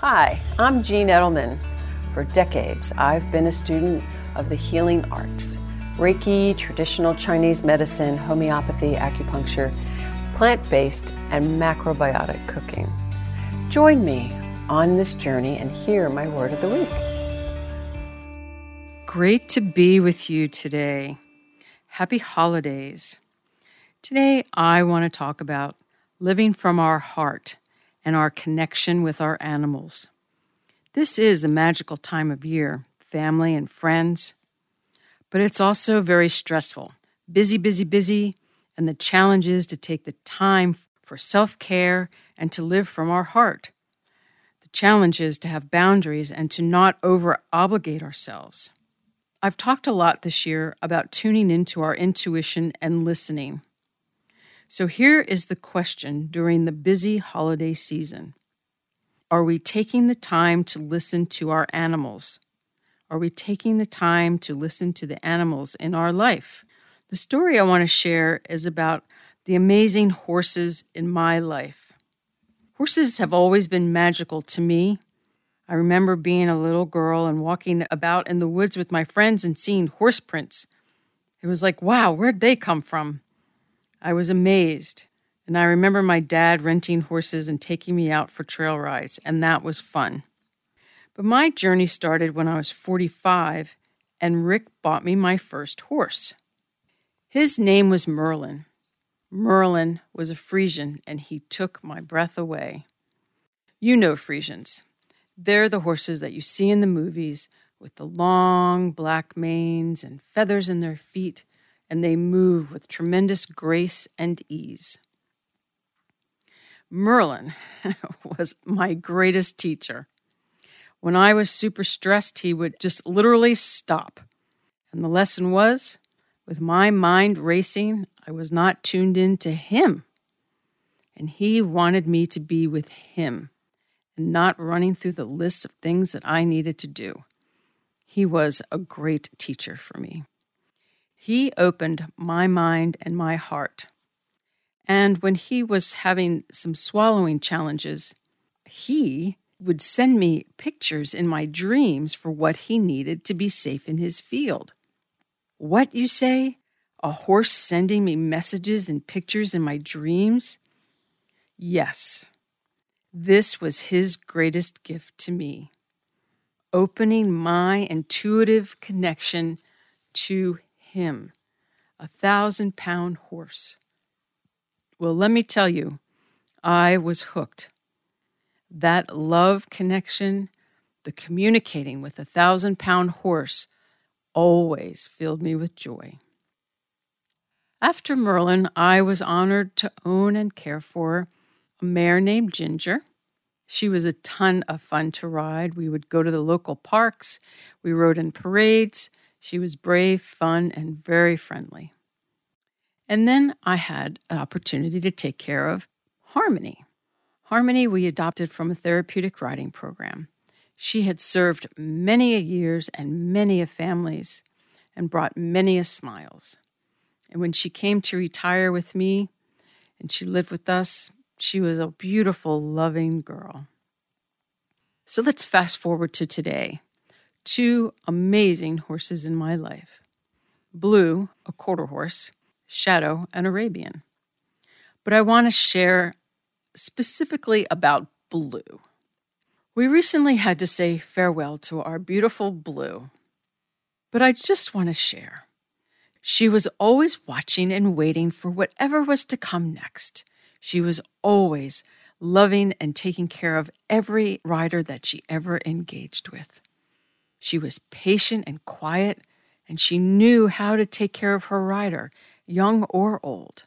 Hi, I'm Jean Edelman. For decades, I've been a student of the healing arts Reiki, traditional Chinese medicine, homeopathy, acupuncture, plant based, and macrobiotic cooking. Join me on this journey and hear my word of the week. Great to be with you today. Happy holidays. Today, I want to talk about living from our heart and our connection with our animals. This is a magical time of year, family and friends, but it's also very stressful. Busy, busy, busy, and the challenge is to take the time for self care and to live from our heart. The challenge is to have boundaries and to not over obligate ourselves. I've talked a lot this year about tuning into our intuition and listening. So here is the question during the busy holiday season Are we taking the time to listen to our animals? Are we taking the time to listen to the animals in our life? The story I want to share is about the amazing horses in my life. Horses have always been magical to me. I remember being a little girl and walking about in the woods with my friends and seeing horse prints. It was like, wow, where'd they come from? I was amazed. And I remember my dad renting horses and taking me out for trail rides, and that was fun. But my journey started when I was 45, and Rick bought me my first horse. His name was Merlin. Merlin was a Friesian, and he took my breath away. You know Friesians. They're the horses that you see in the movies with the long black manes and feathers in their feet and they move with tremendous grace and ease. Merlin was my greatest teacher. When I was super stressed, he would just literally stop. And the lesson was with my mind racing, I was not tuned in to him. And he wanted me to be with him and not running through the list of things that I needed to do. He was a great teacher for me. He opened my mind and my heart. And when he was having some swallowing challenges, he would send me pictures in my dreams for what he needed to be safe in his field. What, you say? A horse sending me messages and pictures in my dreams? Yes, this was his greatest gift to me, opening my intuitive connection to him, a thousand pound horse. Well, let me tell you, I was hooked. That love connection, the communicating with a thousand pound horse, always filled me with joy. After Merlin, I was honored to own and care for a mare named Ginger. She was a ton of fun to ride. We would go to the local parks, we rode in parades, she was brave, fun, and very friendly. And then I had an opportunity to take care of Harmony. Harmony, we adopted from a therapeutic riding program. She had served many a years and many a families and brought many a smiles. And when she came to retire with me and she lived with us, she was a beautiful, loving girl. So let's fast forward to today two amazing horses in my life Blue, a quarter horse, Shadow, an Arabian. But I want to share specifically about Blue. We recently had to say farewell to our beautiful Blue, but I just want to share. She was always watching and waiting for whatever was to come next. She was always loving and taking care of every rider that she ever engaged with. She was patient and quiet, and she knew how to take care of her rider, young or old.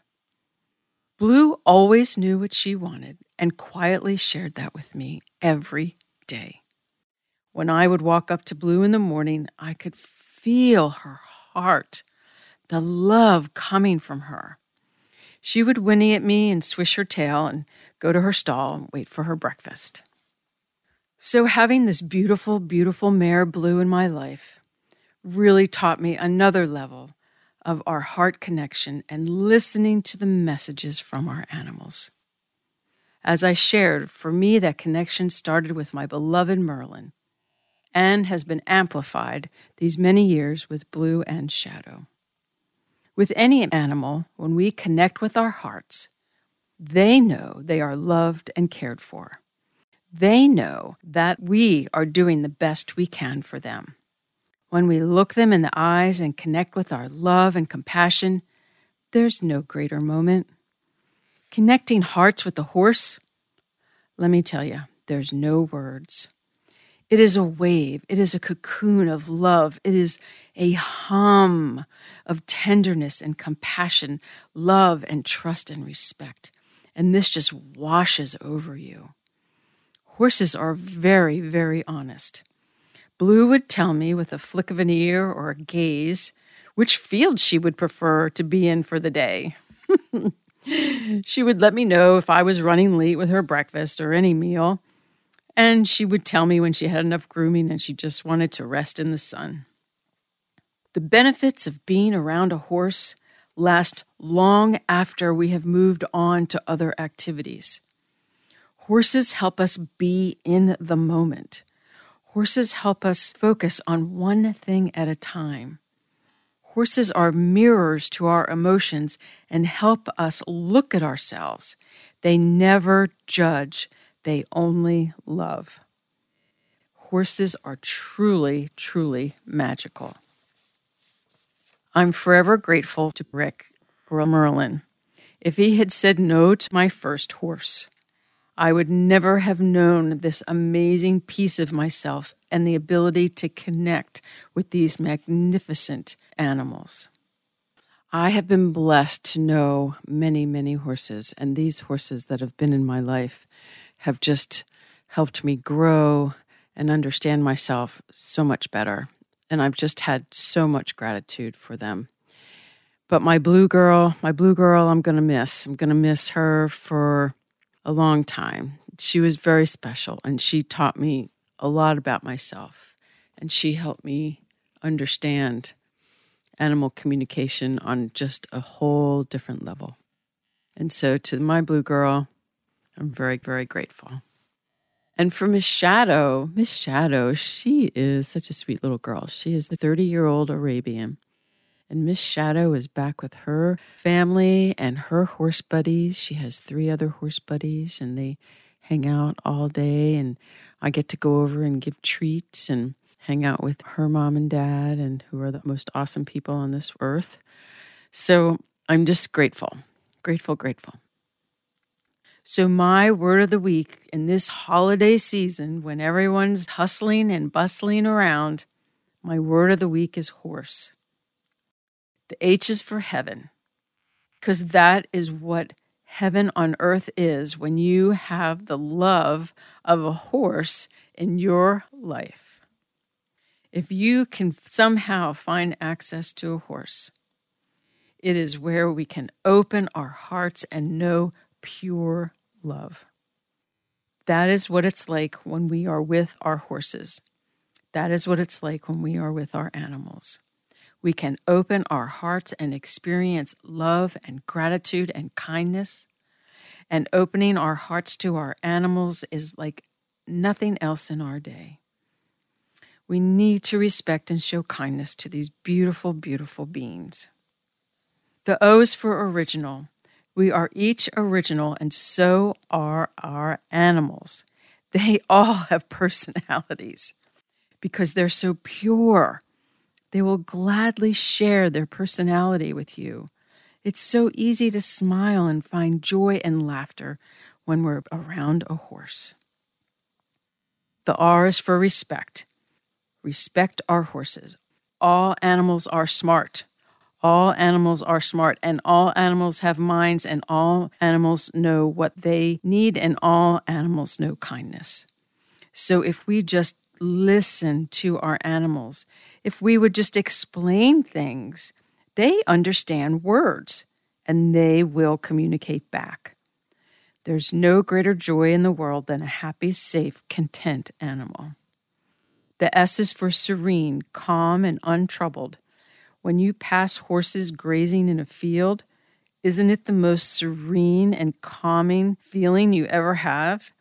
Blue always knew what she wanted and quietly shared that with me every day. When I would walk up to Blue in the morning, I could feel her heart, the love coming from her. She would whinny at me and swish her tail and go to her stall and wait for her breakfast. So, having this beautiful, beautiful mare blue in my life really taught me another level of our heart connection and listening to the messages from our animals. As I shared, for me, that connection started with my beloved Merlin and has been amplified these many years with Blue and Shadow. With any animal, when we connect with our hearts, they know they are loved and cared for. They know that we are doing the best we can for them. When we look them in the eyes and connect with our love and compassion, there's no greater moment. Connecting hearts with the horse, let me tell you, there's no words. It is a wave, it is a cocoon of love, it is a hum of tenderness and compassion, love and trust and respect. And this just washes over you. Horses are very, very honest. Blue would tell me with a flick of an ear or a gaze which field she would prefer to be in for the day. she would let me know if I was running late with her breakfast or any meal, and she would tell me when she had enough grooming and she just wanted to rest in the sun. The benefits of being around a horse last long after we have moved on to other activities. Horses help us be in the moment. Horses help us focus on one thing at a time. Horses are mirrors to our emotions and help us look at ourselves. They never judge, they only love. Horses are truly, truly magical. I'm forever grateful to Rick Merlin. If he had said no to my first horse, I would never have known this amazing piece of myself and the ability to connect with these magnificent animals. I have been blessed to know many, many horses, and these horses that have been in my life have just helped me grow and understand myself so much better. And I've just had so much gratitude for them. But my blue girl, my blue girl, I'm going to miss. I'm going to miss her for a long time. She was very special and she taught me a lot about myself. And she helped me understand animal communication on just a whole different level. And so to my blue girl, I'm very, very grateful. And for Miss Shadow, Miss Shadow, she is such a sweet little girl. She is a 30 year old Arabian. And Miss Shadow is back with her family and her horse buddies. She has three other horse buddies, and they hang out all day. And I get to go over and give treats and hang out with her mom and dad, and who are the most awesome people on this earth. So I'm just grateful, grateful, grateful. So, my word of the week in this holiday season, when everyone's hustling and bustling around, my word of the week is horse. The H is for heaven, because that is what heaven on earth is when you have the love of a horse in your life if you can somehow find access to a horse, it is where we can open our hearts and know pure love. That is what it's like when we are with our horses. That is what it's like when we are with our animals. We can open our hearts and experience love and gratitude and kindness. And opening our hearts to our animals is like nothing else in our day. We need to respect and show kindness to these beautiful, beautiful beings. The O is for original. We are each original, and so are our animals. They all have personalities because they're so pure. They will gladly share their personality with you. It's so easy to smile and find joy and laughter when we're around a horse. The R is for respect. Respect our horses. All animals are smart. All animals are smart, and all animals have minds, and all animals know what they need, and all animals know kindness. So if we just listen to our animals, if we would just explain things, they understand words and they will communicate back. There's no greater joy in the world than a happy, safe, content animal. The S is for serene, calm, and untroubled. When you pass horses grazing in a field, Isn't it the most serene and calming feeling you ever have?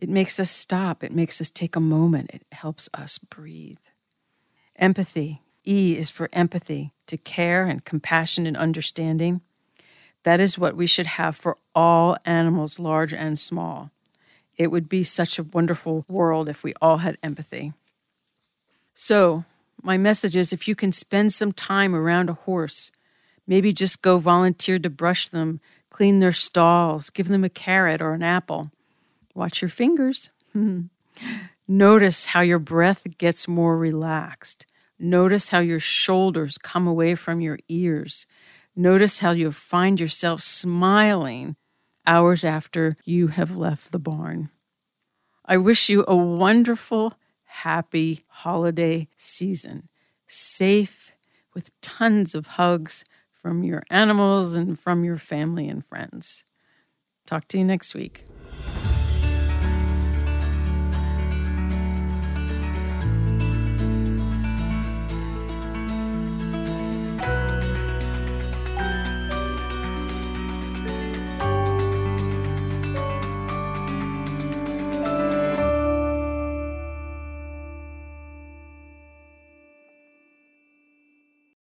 It makes us stop, it makes us take a moment, it helps us breathe. Empathy. E is for empathy, to care and compassion and understanding. That is what we should have for all animals, large and small. It would be such a wonderful world if we all had empathy. So, my message is if you can spend some time around a horse, maybe just go volunteer to brush them, clean their stalls, give them a carrot or an apple. Watch your fingers. Notice how your breath gets more relaxed. Notice how your shoulders come away from your ears. Notice how you find yourself smiling hours after you have left the barn. I wish you a wonderful, happy holiday season, safe, with tons of hugs from your animals and from your family and friends. Talk to you next week.